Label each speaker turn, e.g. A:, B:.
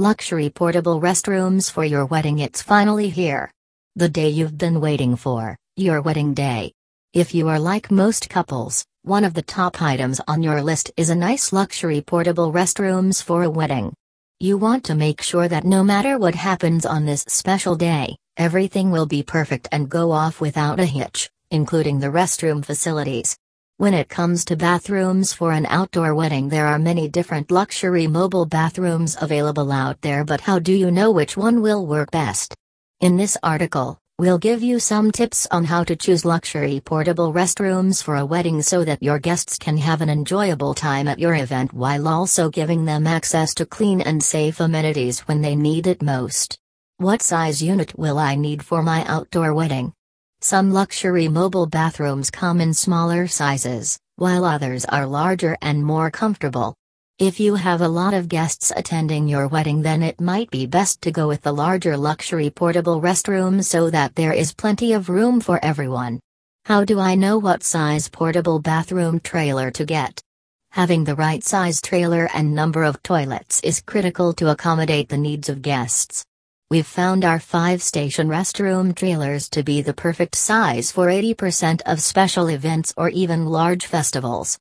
A: Luxury portable restrooms for your wedding. It's finally here. The day you've been waiting for, your wedding day. If you are like most couples, one of the top items on your list is a nice luxury portable restrooms for a wedding. You want to make sure that no matter what happens on this special day, everything will be perfect and go off without a hitch, including the restroom facilities. When it comes to bathrooms for an outdoor wedding, there are many different luxury mobile bathrooms available out there, but how do you know which one will work best? In this article, we'll give you some tips on how to choose luxury portable restrooms for a wedding so that your guests can have an enjoyable time at your event while also giving them access to clean and safe amenities when they need it most. What size unit will I need for my outdoor wedding? Some luxury mobile bathrooms come in smaller sizes, while others are larger and more comfortable. If you have a lot of guests attending your wedding, then it might be best to go with the larger luxury portable restroom so that there is plenty of room for everyone. How do I know what size portable bathroom trailer to get? Having the right size trailer and number of toilets is critical to accommodate the needs of guests. We've found our 5 station restroom trailers to be the perfect size for 80% of special events or even large festivals.